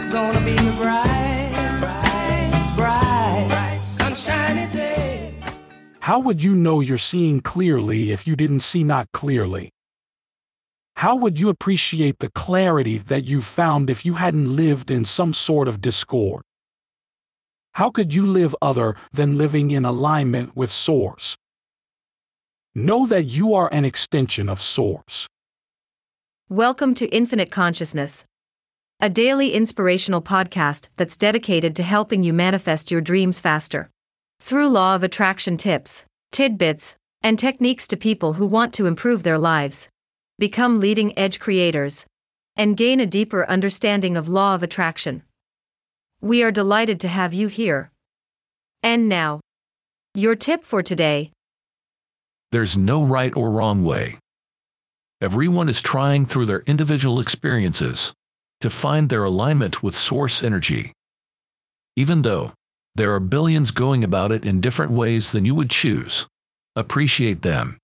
It's gonna be a bright, bright, bright, sunshiny day. How would you know you're seeing clearly if you didn't see not clearly? How would you appreciate the clarity that you found if you hadn't lived in some sort of discord? How could you live other than living in alignment with Source? Know that you are an extension of Source. Welcome to Infinite Consciousness a daily inspirational podcast that's dedicated to helping you manifest your dreams faster. Through law of attraction tips, tidbits, and techniques to people who want to improve their lives, become leading edge creators, and gain a deeper understanding of law of attraction. We are delighted to have you here. And now, your tip for today. There's no right or wrong way. Everyone is trying through their individual experiences to find their alignment with source energy. Even though there are billions going about it in different ways than you would choose, appreciate them.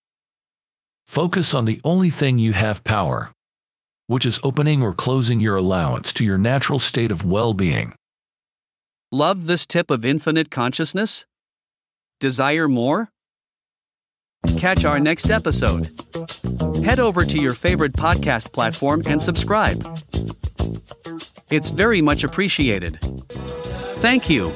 Focus on the only thing you have power, which is opening or closing your allowance to your natural state of well being. Love this tip of infinite consciousness? Desire more? Catch our next episode. Head over to your favorite podcast platform and subscribe. It's very much appreciated. Thank you.